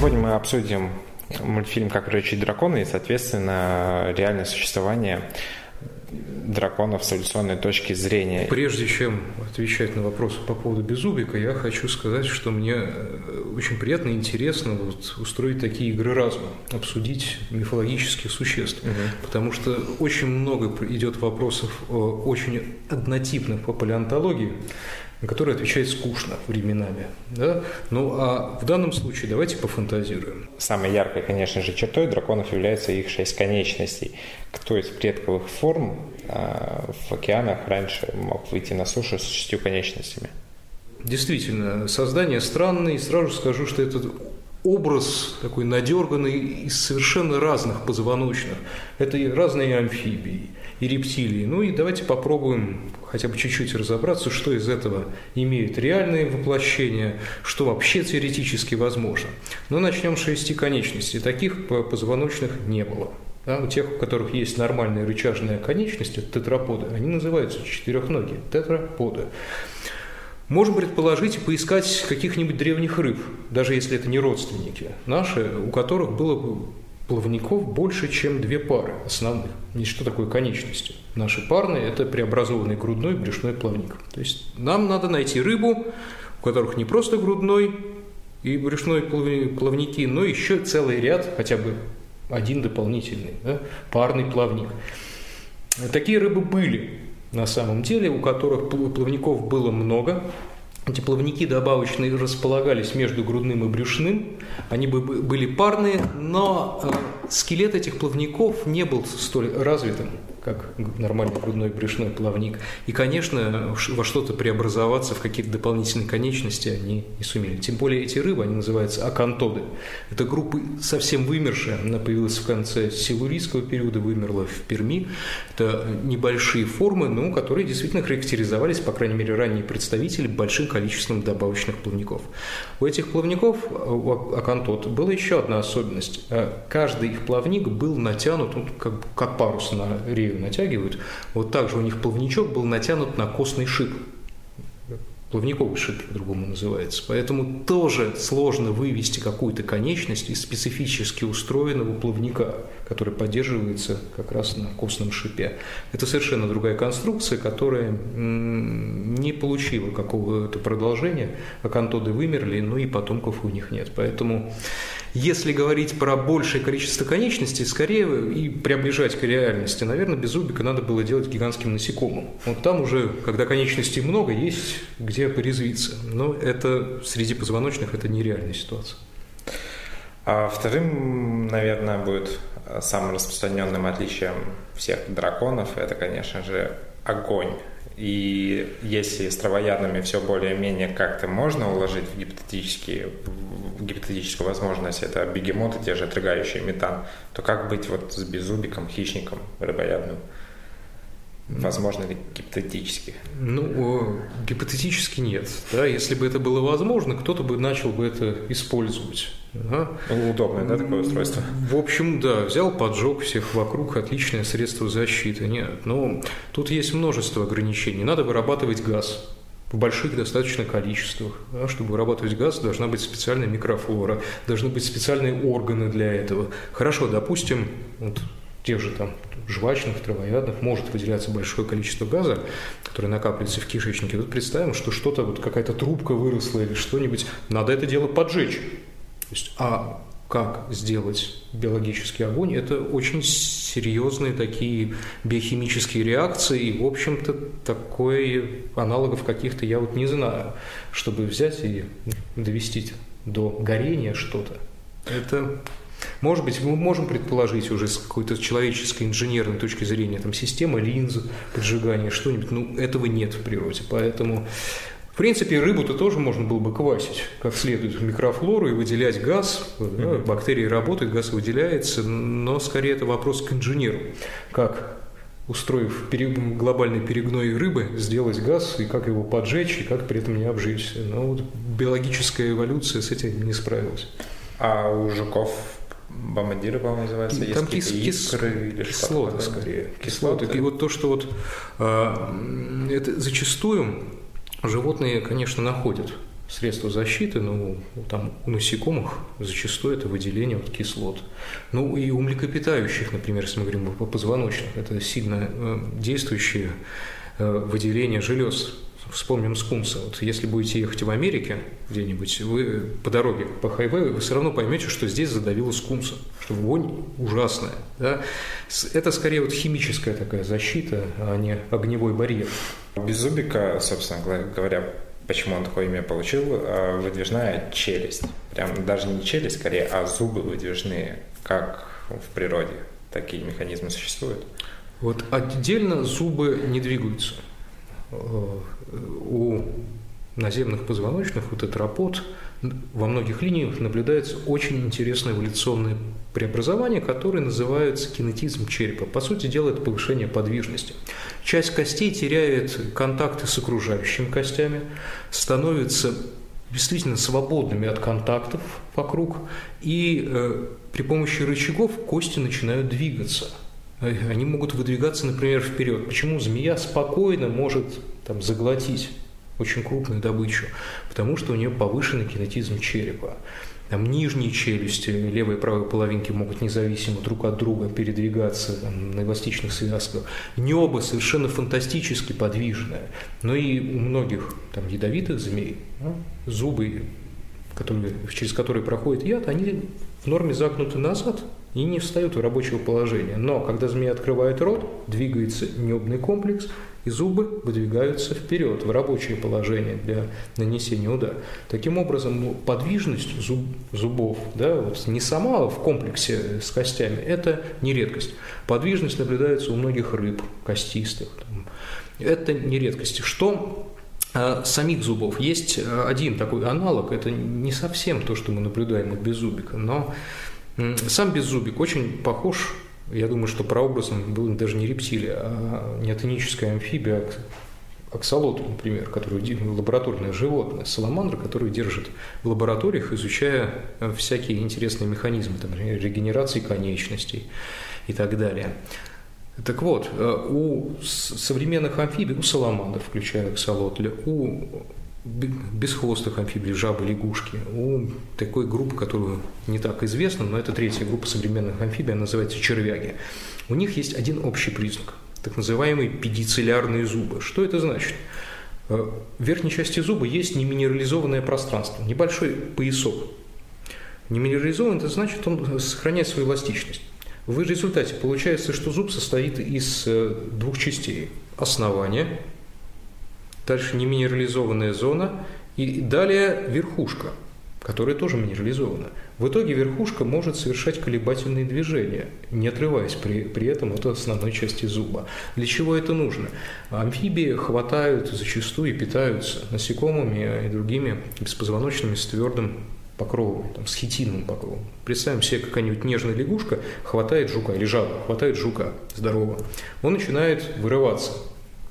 Сегодня мы обсудим мультфильм «Как приручить дракона» и, соответственно, реальное существование драконов с эволюционной точки зрения. Прежде чем отвечать на вопросы по поводу Безубика, я хочу сказать, что мне э, очень приятно и интересно вот устроить такие игры разума, обсудить мифологических существ, угу. потому что очень много идет вопросов очень однотипных по палеонтологии, на которые отвечать скучно временами. Да? Ну а в данном случае давайте пофантазируем. Самой яркой, конечно же, чертой драконов является их шесть конечностей. Кто из предковых форм э, в океанах раньше мог выйти на сушу с шестью конечностями? Действительно, создание странное, и сразу скажу, что этот образ такой надерганный из совершенно разных позвоночных. Это и разные амфибии, и рептилии. Ну и давайте попробуем хотя бы чуть-чуть разобраться, что из этого имеет реальное воплощение, что вообще теоретически возможно. Но начнем с шести конечностей. Таких позвоночных не было. Да, у тех, у которых есть нормальные рычажные конечности, тетраподы, они называются четырехногие, тетраподы. Можем предположить и поискать каких-нибудь древних рыб, даже если это не родственники наши, у которых было плавников больше, чем две пары основных. И что такое конечности? Наши парные – это преобразованный грудной брюшной плавник. То есть нам надо найти рыбу, у которых не просто грудной и брюшной плавники, но еще целый ряд, хотя бы один дополнительный, да, парный плавник. Такие рыбы были на самом деле, у которых плавников было много, эти плавники добавочные располагались между грудным и брюшным, они бы были парные, но э, скелет этих плавников не был столь развитым, как нормальный грудной брюшной плавник. И, конечно, во что-то преобразоваться, в какие-то дополнительные конечности они не сумели. Тем более эти рыбы, они называются акантоды. Это группа совсем вымершая, она появилась в конце силурийского периода, вымерла в Перми. Это небольшие формы, но которые действительно характеризовались, по крайней мере, ранние представители, большим количеством добавочных плавников. У этих плавников, у акантод, была еще одна особенность. Каждый их плавник был натянут, ну, как, как парус на рею натягивают. Вот также у них плавничок был натянут на костный шип плавниковый шип по-другому называется. Поэтому тоже сложно вывести какую-то конечность из специфически устроенного плавника, который поддерживается как раз на костном шипе. Это совершенно другая конструкция, которая не получила какого-то продолжения, а кантоды вымерли, но и потомков у них нет. Поэтому если говорить про большее количество конечностей, скорее и приближать к реальности, наверное, без зубика надо было делать гигантским насекомым. Вот там уже, когда конечностей много, есть где порезвиться. Но это среди позвоночных это нереальная ситуация. А вторым, наверное, будет самым распространенным отличием всех драконов, это, конечно же, огонь. И если с травоядными все более-менее как-то можно уложить в гипотетические гипотетическую возможность, это бегемоты, те же отрыгающие метан, то как быть вот с беззубиком, хищником рыбоядным? Возможно ли гипотетически? Ну, гипотетически нет. Да? Если бы это было возможно, кто-то бы начал бы это использовать. Да? Ну, удобное, да, такое устройство? В общем, да, взял, поджег всех вокруг, отличное средство защиты. Нет, но тут есть множество ограничений. Надо вырабатывать газ в больших достаточно количествах. Да, чтобы вырабатывать газ, должна быть специальная микрофлора, должны быть специальные органы для этого. Хорошо, допустим, вот тех же там жвачных, травоядных может выделяться большое количество газа, которое накапливается в кишечнике. Тут представим, что что-то, вот какая-то трубка выросла или что-нибудь, надо это дело поджечь. То есть, а как сделать биологический огонь, это очень серьезные такие биохимические реакции, и, в общем-то, такой аналогов каких-то я вот не знаю, чтобы взять и довести до горения что-то. Это может быть, мы можем предположить уже с какой-то человеческой инженерной точки зрения, там, система линз, поджигания, что-нибудь, но этого нет в природе, поэтому в принципе, рыбу-то тоже можно было бы квасить как следует в микрофлору и выделять газ. Да, бактерии работают, газ выделяется, но скорее это вопрос к инженеру. Как устроив глобальный перегной рыбы, сделать газ и как его поджечь, и как при этом не обжечься. Но вот биологическая эволюция с этим не справилась. А у жуков бомбардиры, по-моему, называется, Там кис, искры или кислоты, скорее. Кислоты. И вот то, что вот э, это зачастую животные, конечно, находят средство защиты, но там у насекомых зачастую это выделение вот кислот. Ну и у млекопитающих, например, если мы говорим о позвоночных, это сильно э, действующее э, выделение желез. Вспомним скунса. Вот если будете ехать в Америке где-нибудь, вы по дороге по хайвею, вы все равно поймете, что здесь задавило скунса, что вонь ужасная. Да? Это скорее вот химическая такая защита, а не огневой барьер. Без зубика, собственно говоря, почему он такое имя получил, а, выдвижная челюсть. Прям даже не челюсть, скорее, а зубы выдвижные, как в природе. Такие механизмы существуют. Вот отдельно зубы не двигаются. Э, у наземных позвоночных, у тетрапод, во многих линиях наблюдается очень интересное эволюционное преобразование, которое называется кинетизм черепа. По сути дела, это повышение подвижности. Часть костей теряет контакты с окружающими костями, становится действительно свободными от контактов вокруг, и э, при помощи рычагов кости начинают двигаться. Они могут выдвигаться, например, вперед. Почему змея спокойно может там, заглотить очень крупную добычу? Потому что у нее повышенный кинетизм черепа. Там нижние челюсти, левая и правая половинки могут независимо друг от друга передвигаться там, на эластичных связках. Небо совершенно фантастически подвижное. Но и у многих там, ядовитых змей да, зубы, которые, через которые проходит яд, они в норме загнуты назад и не встают в рабочее положение. Но когда змея открывает рот, двигается небный комплекс – и зубы выдвигаются вперед в рабочее положение для нанесения удара. Таким образом, ну, подвижность зуб, зубов, да, вот не сама в комплексе с костями, это не редкость. Подвижность наблюдается у многих рыб, костистых. Это не редкость. Что а, самих зубов. Есть а, один такой аналог, это не совсем то, что мы наблюдаем у беззубика, но сам беззубик очень похож я думаю, что прообразом был даже не рептилия, а неотоническая амфибия, аксолот, например, который лабораторное животное, саламандра, который держит в лабораториях, изучая э, всякие интересные механизмы, там, регенерации конечностей и так далее. Так вот, э, у современных амфибий, у саламандр, включая аксолотля, у бесхвостых амфибий, жабы, лягушки, у такой группы, которую не так известна, но это третья группа современных амфибий, она называется червяги. У них есть один общий признак, так называемые педициллярные зубы. Что это значит? Э, в верхней части зуба есть неминерализованное пространство, небольшой поясок. Неминерализованный – это значит, он сохраняет свою эластичность. В результате получается, что зуб состоит из э, двух частей. Основания, дальше неминерализованная зона и далее верхушка, которая тоже минерализована. В итоге верхушка может совершать колебательные движения, не отрываясь при, при этом от основной части зуба. Для чего это нужно? Амфибии хватают зачастую и питаются насекомыми и другими беспозвоночными с твердым покровом, там, с хитиновым покровом. Представим себе, какая-нибудь нежная лягушка хватает жука, или жаба хватает жука здорового. Он начинает вырываться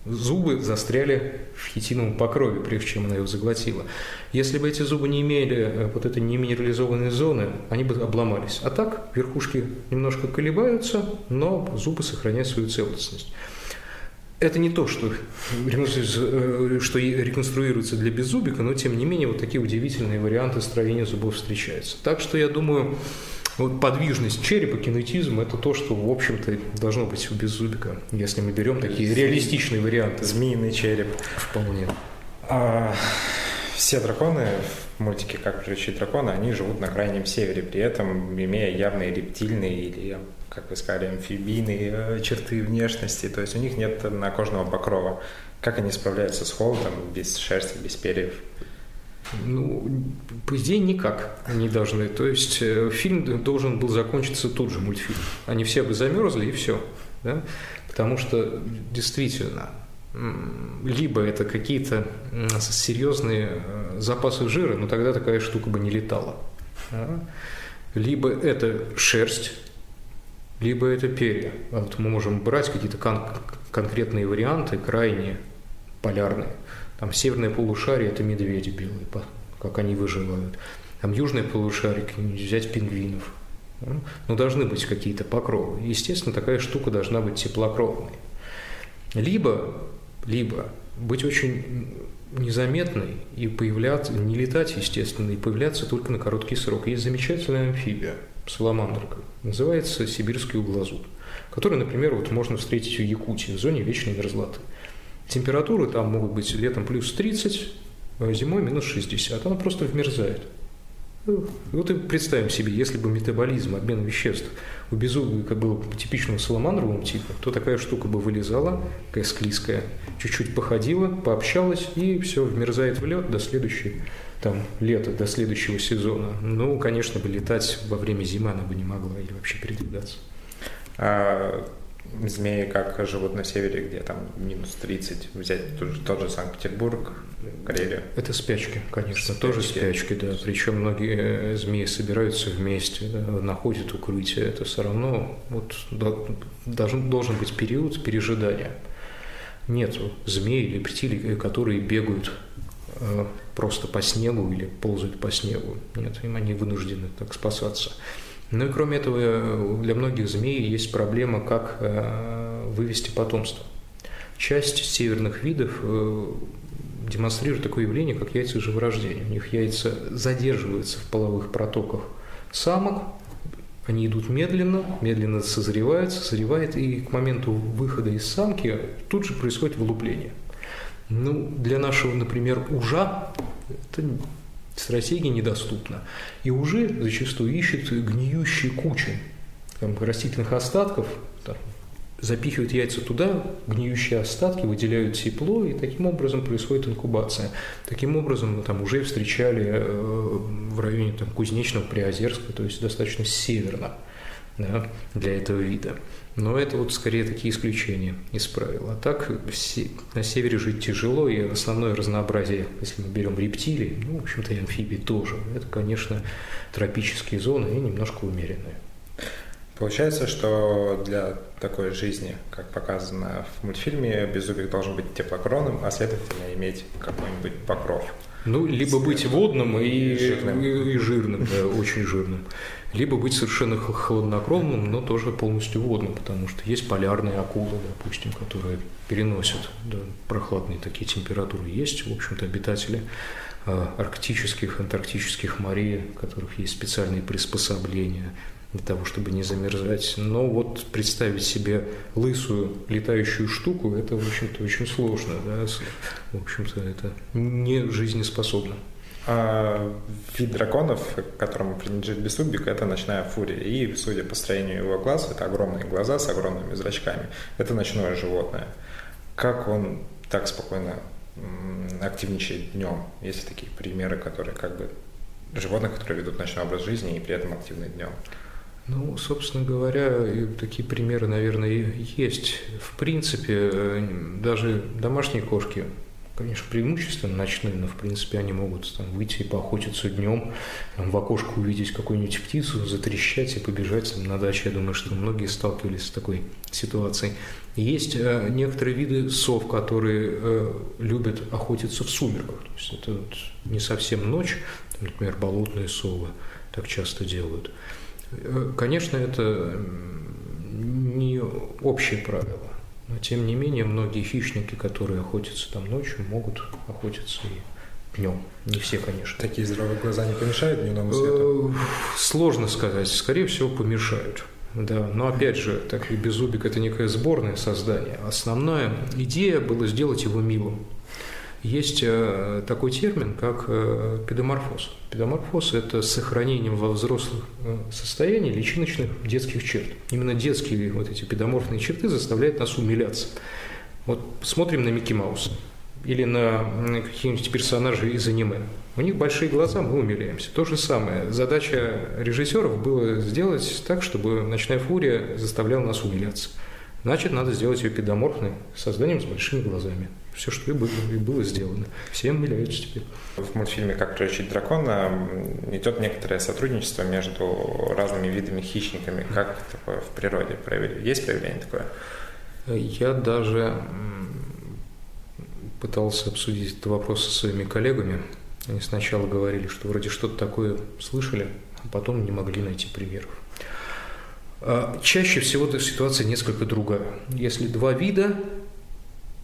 зубы застряли в хитиновом покрове, прежде чем она его заглотила. Если бы эти зубы не имели э, вот этой неминерализованной зоны, они бы обломались. А так верхушки немножко колебаются, но зубы сохраняют свою целостность. Это не то, что, э, что реконструируется для беззубика, но тем не менее вот такие удивительные варианты строения зубов встречаются. Так что я думаю, вот подвижность черепа, кинетизм – это то, что, в общем-то, должно быть у беззубика, если мы берем такие реалистичные варианты. Змеиный череп. Вполне. А, все драконы в мультике «Как приручить дракона», они живут на крайнем севере, при этом имея явные рептильные или, как вы сказали, амфибийные э, черты внешности. То есть у них нет накожного покрова. Как они справляются с холодом без шерсти, без перьев? Ну, по идее, никак они должны. То есть э, фильм должен был закончиться тут же, мультфильм. Они все бы замерзли и все. Да? Потому что действительно, либо это какие-то серьезные э, запасы жира, но тогда такая штука бы не летала. Да? Либо это шерсть, либо это перья. Вот мы можем брать какие-то кон- конкретные варианты, крайне полярные. Там северное полушарие – это медведи белые, как они выживают. Там южное полушарие, взять пингвинов. Ну, ну, должны быть какие-то покровы. Естественно, такая штука должна быть теплокровной. Либо, либо быть очень незаметной и появляться, не летать, естественно, и появляться только на короткий срок. Есть замечательная амфибия, саламандрка, называется сибирский углозуб, который, например, вот можно встретить в Якутии, в зоне вечной мерзлоты. Температуры там могут быть летом плюс 30, а зимой минус 60. Она просто вмерзает. Вот и представим себе, если бы метаболизм, обмен веществ у безу, как было бы типичного саламандрового типа, то такая штука бы вылезала, такая склизкая, чуть-чуть походила, пообщалась и все, вмерзает в лед до следующей там лета, до следующего сезона. Ну, конечно, бы летать во время зимы она бы не могла или вообще передвигаться. А змеи как живут на севере, где там минус 30, взять тот же, тот же Санкт-Петербург, Карелию. Это спячки, конечно, спячки. тоже спячки, да. Причем многие э, змеи собираются вместе, да, находят укрытие. Это все равно вот, должен, должен быть период пережидания. Нет змей или рептилий, которые бегают э, просто по снегу или ползают по снегу. Нет, им они вынуждены так спасаться. Ну и кроме этого, э, для многих змей есть проблема, как э, вывести потомство. Часть северных видов э, демонстрирует такое явление, как яйца живорождения. У них яйца задерживаются в половых протоках самок, они идут медленно, медленно созревают, созревает, и к моменту выхода из самки тут же происходит вылупление. Ну, для нашего, например, ужа это стратегия недоступна. И уже зачастую ищет гниющие кучи там, растительных остатков, там, запихивают яйца туда, гниющие остатки выделяют тепло, и таким образом происходит инкубация. Таким образом мы там уже встречали э, в районе там, Кузнечного, Приозерска, то есть достаточно северно да, для этого вида. Но это вот скорее такие исключения из правил. А так на севере жить тяжело, и основное разнообразие, если мы берем рептилии, ну, в общем-то, и амфибии тоже, это, конечно, тропические зоны и немножко умеренные. Получается, что для такой жизни, как показано в мультфильме, беззубик должен быть теплокровным, а следовательно иметь какой-нибудь покров. Ну, либо быть водным и, и жирным, и, и жирным да, очень жирным либо быть совершенно холоднокровным, но тоже полностью водным, потому что есть полярные акулы, допустим, которые переносят да, прохладные такие температуры. Есть, в общем-то, обитатели э, арктических, антарктических морей, у которых есть специальные приспособления для того, чтобы не замерзать. Но вот представить себе лысую летающую штуку, это, в общем-то, очень сложно. Да? В общем-то, это не жизнеспособно. А вид драконов, которому принадлежит Бесубик, это ночная фурия. И, судя по строению его глаз, это огромные глаза с огромными зрачками. Это ночное животное. Как он так спокойно активничает днем? Есть такие примеры, которые как бы животных, которые ведут ночной образ жизни и при этом активны днем. Ну, собственно говоря, такие примеры, наверное, есть. В принципе, э, даже домашние кошки конечно, преимущественно ночные, но, в принципе, они могут там, выйти и поохотиться днем, там, в окошко увидеть какую-нибудь птицу, затрещать и побежать там, на даче. Я думаю, что многие сталкивались с такой ситуацией. Есть э, некоторые виды сов, которые э, любят охотиться в сумерках. То есть это вот не совсем ночь, там, например, болотные совы так часто делают. Э, конечно, это не общее правило. Но тем не менее, многие хищники, которые охотятся там ночью, могут охотиться и днем. Не все, конечно. Такие здоровые глаза не помешают дневному свету? Э, сложно сказать. Скорее всего, помешают. Да, но опять же, так и Беззубик – это некое сборное создание. Основная идея была сделать его милым. Есть э, такой термин, как э, педоморфоз. Педоморфоз – это сохранение во взрослых э, состояниях личиночных детских черт. Именно детские вот эти педоморфные черты заставляют нас умиляться. Вот смотрим на Микки Мауса или на каких-нибудь персонажей из аниме. У них большие глаза, мы умиляемся. То же самое. Задача режиссеров было сделать так, чтобы «Ночная фурия» заставляла нас умиляться. Значит, надо сделать ее педоморфной, созданием с большими глазами все, что и было, и было сделано. Всем умиляются теперь. В мультфильме «Как приручить дракона» идет некоторое сотрудничество между разными видами хищниками. Как такое в природе проявили? Есть проявление такое? Я даже пытался обсудить этот вопрос со своими коллегами. Они сначала говорили, что вроде что-то такое слышали, а потом не могли найти примеров. А чаще всего эта ситуация несколько другая. Если два вида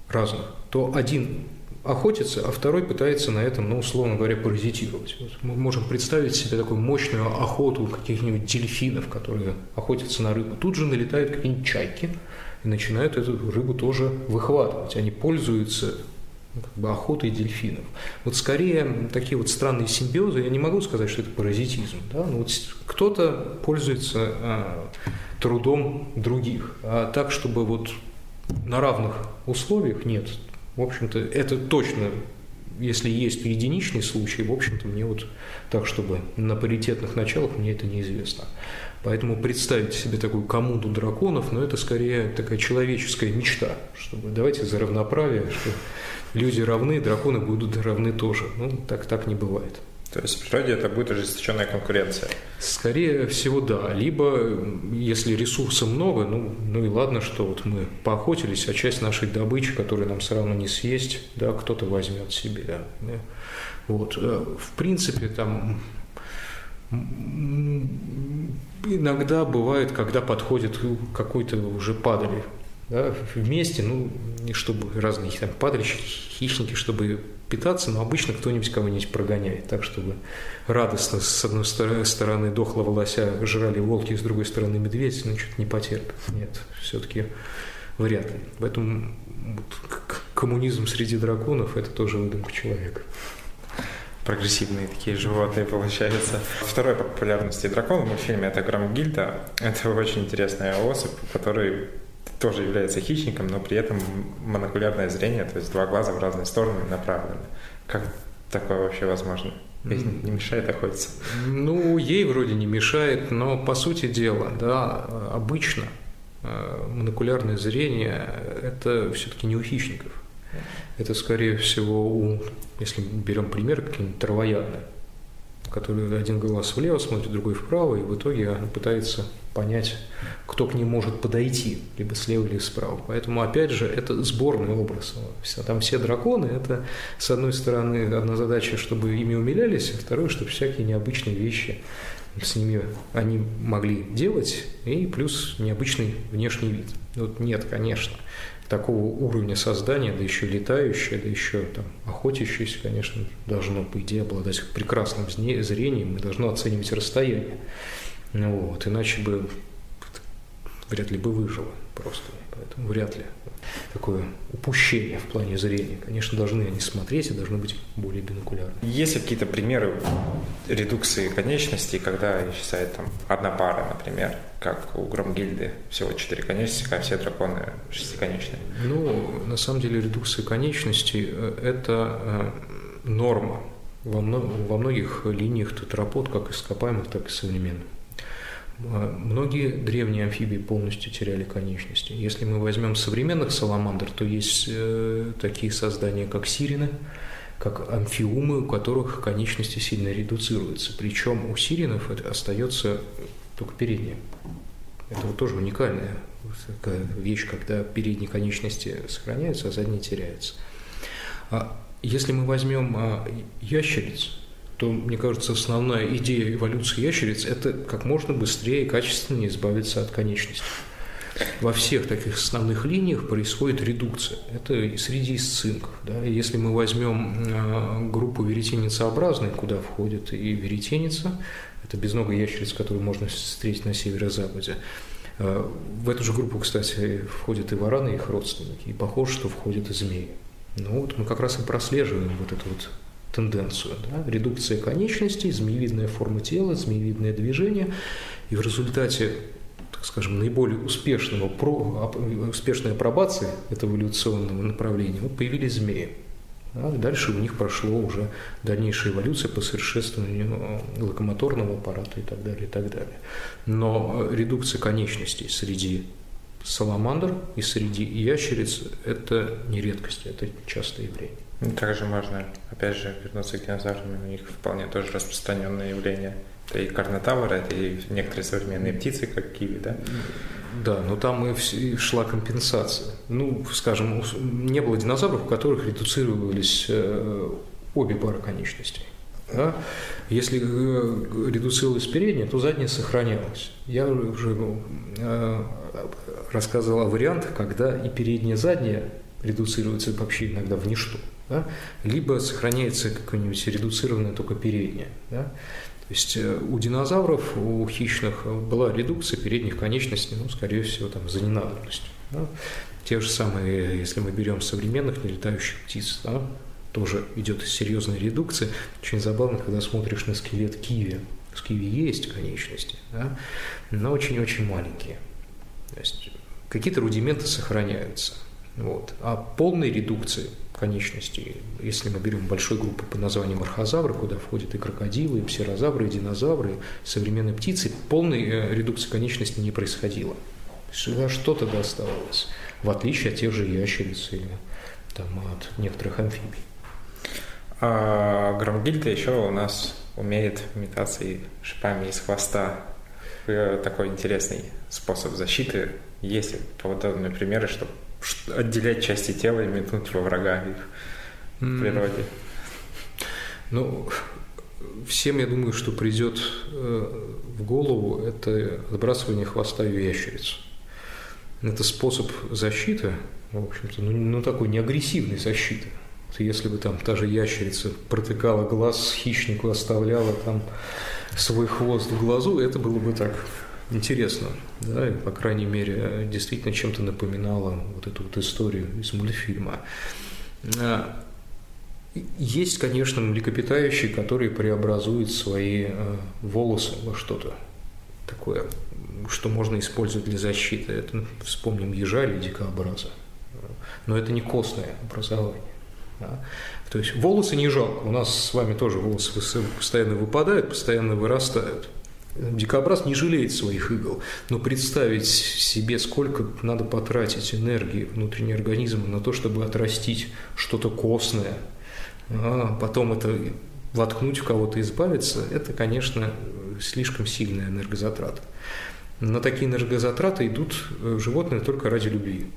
разных, то один охотится, а второй пытается на этом, ну, условно говоря, паразитировать. Вот мы можем представить себе такую мощную охоту каких-нибудь дельфинов, которые охотятся на рыбу. Тут же налетают какие-нибудь чайки и начинают эту рыбу тоже выхватывать. Они пользуются как бы охотой дельфинов. Вот скорее такие вот странные симбиозы, я не могу сказать, что это паразитизм, да, но вот кто-то пользуется а, трудом других, а так, чтобы вот на равных условиях нет, в общем-то, это точно, если есть единичный случай, в общем-то, мне вот так, чтобы на паритетных началах, мне это неизвестно. Поэтому представить себе такую коммуну драконов, но ну, это скорее такая человеческая мечта, чтобы давайте за равноправие, что люди равны, драконы будут равны тоже. Ну, так, так не бывает. То есть в природе это будет ожесточенная конкуренция? Скорее всего, да. Либо, если ресурсов много, ну, ну и ладно, что вот мы поохотились, а часть нашей добычи, которую нам все равно не съесть, да, кто-то возьмет себе. Да. Вот. Э, в принципе, там иногда бывает, когда подходит какой-то уже падали да, вместе, ну, чтобы разные там падальщики, хищники, чтобы питаться, но обычно кто-нибудь кого-нибудь прогоняет, так чтобы радостно с одной стороны дохлого лося жрали волки, с другой стороны медведь, ну что-то не потерпят. Нет, все-таки вряд ли. Поэтому вот, коммунизм среди драконов – это тоже выдумка человека прогрессивные такие животные получаются. Второй по популярности дракон в мультфильме это Грамгильда. Это очень интересная особь, который тоже является хищником, но при этом монокулярное зрение, то есть два глаза в разные стороны направлены. Как такое вообще возможно? Ведь не мешает охотиться? Ну, ей вроде не мешает, но по сути дела, да, обычно э, монокулярное зрение – это все-таки не у хищников. Это, скорее всего, у, если берем пример, какие-нибудь травоядные, который один глаз влево смотрит, другой вправо, и в итоге пытается понять, кто к ним может подойти, либо слева, либо справа. Поэтому, опять же, это сборный образ. Там все драконы, это, с одной стороны, одна задача, чтобы ими умилялись, а второе, чтобы всякие необычные вещи с ними они могли делать, и плюс необычный внешний вид. Вот нет, конечно, такого уровня создания, да еще летающее, да еще там охотящееся, конечно, должно, по идее, обладать прекрасным зрением и должно оценивать расстояние. Ну, вот, иначе бы вряд ли бы выжило просто. Поэтому вряд ли такое упущение в плане зрения. Конечно, должны они смотреть и должны быть более бинокулярны. Есть ли какие-то примеры редукции конечностей, когда исчезает там одна пара, например, как у Громгильды, всего четыре конечности, а все драконы шестиконечные? Ну, на самом деле редукция конечностей – это э, норма во, во многих линиях тетрапод, как ископаемых, так и современных. А, многие древние амфибии полностью теряли конечности. Если мы возьмем современных саламандр, то есть э, такие создания, как сирины, как амфиумы, у которых конечности сильно редуцируются. Причем у сиринов это остается только передняя. Это вот тоже уникальная вещь, когда передние конечности сохраняются, а задние теряются. А если мы возьмем а, ящериц, то, мне кажется, основная идея эволюции ящериц – это как можно быстрее и качественнее избавиться от конечностей. Во всех таких основных линиях происходит редукция. Это среди сцинков. Да? Если мы возьмем а, группу веретеницеобразной, куда входит и веретеница, это безногая ящерица, которую можно встретить на северо-западе, а, в эту же группу, кстати, входят и вараны, и их родственники. И похоже, что входят и змеи. Ну вот мы как раз и прослеживаем вот эту вот тенденцию. Да? Редукция конечностей, змеевидная форма тела, змеевидное движение. И в результате так скажем, наиболее успешного, про, успешной апробации этого эволюционного направления вот появились змеи. А дальше у них прошло уже дальнейшая эволюция по совершенствованию локомоторного аппарата и так далее, и так далее. Но редукция конечностей среди саламандр и среди ящериц – это не редкость, это частое явление. Также можно, опять же, вернуться к динозаврам, у них вполне тоже распространенное явление. Это и карнотавры, это и некоторые современные птицы, как киви, да? Да, но там и шла компенсация. Ну, скажем, не было динозавров, у которых редуцировались э, обе пары конечностей. Да? Если э, редуцировалась передняя, то задняя сохранялась. Я уже ну, э, рассказывал о вариантах, когда и передняя, и задняя редуцируется вообще иногда в ничто, да? либо сохраняется какое-нибудь редуцированное только переднее. Да? То есть э, у динозавров, у хищных была редукция передних конечностей, ну, скорее всего, там, за ненадобностью. Да? Те же самые, если мы берем современных нелетающих птиц, да, тоже идет серьезная редукция. Очень забавно, когда смотришь на скелет киви. В киви есть конечности, да, но очень-очень маленькие. То есть какие-то рудименты сохраняются. Вот. А полной редукции конечностей, если мы берем большой группы под названием архозавры, куда входят и крокодилы, и псирозавры, и динозавры, и современные птицы, полной э, редукции конечностей не происходило. Всегда что-то доставалось, в отличие от тех же ящериц или там, от некоторых амфибий. А Громгильда еще у нас умеет имитации шипами из хвоста. Э, такой интересный способ защиты. Есть подобные примеры, чтобы отделять части тела и метнуть во врага их в природе? Ну, всем, я думаю, что придет э, в голову, это отбрасывание хвоста в ящериц. Это способ защиты, в общем-то, ну, ну такой неагрессивной защиты. Если бы там та же ящерица протыкала глаз хищнику, оставляла там свой хвост в глазу, это было бы так интересно, да, и, по крайней мере, действительно чем-то напоминало вот эту вот историю из мультфильма. А, есть, конечно, млекопитающие, которые преобразуют свои э, волосы во что-то такое, что можно использовать для защиты. Это, вспомним, ежа или дикообраза. Но это не костное образование. Да? То есть волосы не жалко. У нас с вами тоже волосы постоянно выпадают, постоянно вырастают. Дикобраз не жалеет своих игл, но представить себе, сколько надо потратить энергии внутренний организм на то, чтобы отрастить что-то костное, а потом это воткнуть в кого-то избавиться, это, конечно, слишком сильная энергозатрата. На такие энергозатраты идут э, животные только ради любви.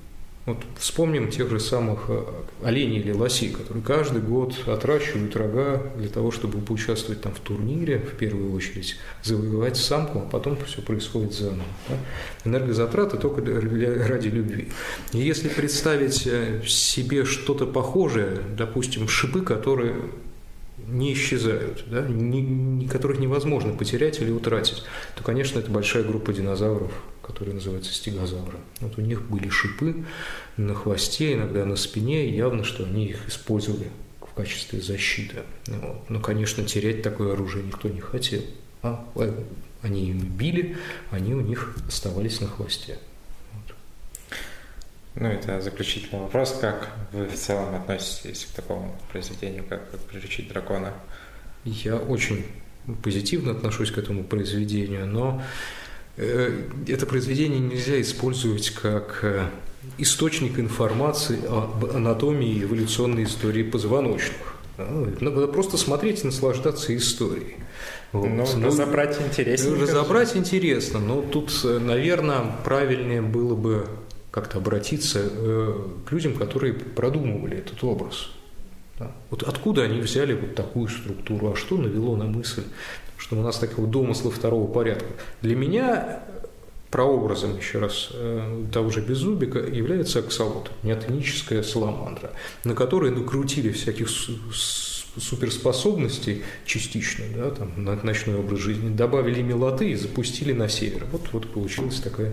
Вот вспомним тех же самых э, оленей или лосей, которые каждый год отращивают рога для того, чтобы поучаствовать там в турнире, в первую очередь, завоевать самку, а потом все происходит заново. Да? Энергозатраты только ради любви. И если представить э, себе что-то похожее, допустим, шипы, которые не исчезают, да, не, которых невозможно потерять или утратить, то, конечно, это большая группа динозавров, которые называются стегозавры. Вот у них были шипы на хвосте, иногда на спине, явно, что они их использовали в качестве защиты. Вот. Но, конечно, терять такое оружие никто не хотел. А они ими били, они у них оставались на хвосте. Ну, это заключительный вопрос. Как вы в целом относитесь к такому произведению, как, «Приручить дракона»? Я очень позитивно отношусь к этому произведению, но э, это произведение нельзя использовать как э, источник информации об анатомии и эволюционной истории позвоночных. Надо просто смотреть и наслаждаться историей. Вот. Ну, ну, разобрать интересно. Разобрать интересно, но тут, э, наверное, правильнее было бы как-то обратиться э, к людям, которые продумывали этот образ. Вот откуда они взяли вот такую структуру, а что навело на мысль, что у нас такого домысла второго порядка. Для меня прообразом, еще раз, э, того же Беззубика является аксолот, неотоническая саламандра, на которой накрутили всяких суперспособностей частично, да, там, на ночной образ жизни, добавили милоты и запустили на север. Вот, вот получилось такое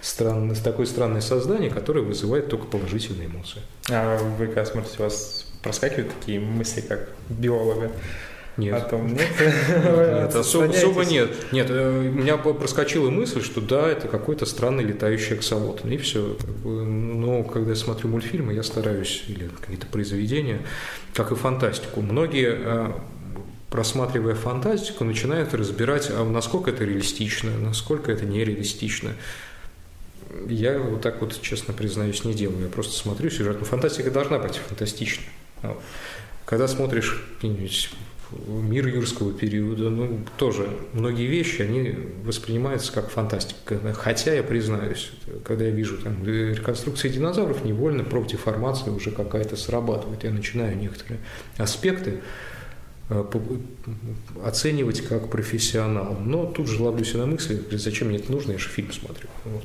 странное, такое странное создание, которое вызывает только положительные эмоции. А вы, когда смотрите, у вас проскакивают такие мысли, как биолога? Нет. А том нет? Нет, особо, особо нет. Нет, у меня проскочила мысль, что да, это какой-то странный летающий аксолот. И все. Но когда я смотрю мультфильмы, я стараюсь, или какие-то произведения, как и фантастику. Многие э, просматривая фантастику, начинают разбирать, а насколько это реалистично, насколько это нереалистично. Я вот так вот, честно признаюсь, не делаю. Я просто смотрю сюжет. Но фантастика должна быть фантастичной. Когда смотришь какие-нибудь мир юрского периода, ну, тоже многие вещи, они воспринимаются как фантастика. Хотя, я признаюсь, когда я вижу там реконструкции динозавров, невольно профдеформация уже какая-то срабатывает. Я начинаю некоторые аспекты э, оценивать как профессионал. Но тут же ловлюсь на мысли, зачем мне это нужно, я же фильм смотрю. Вот.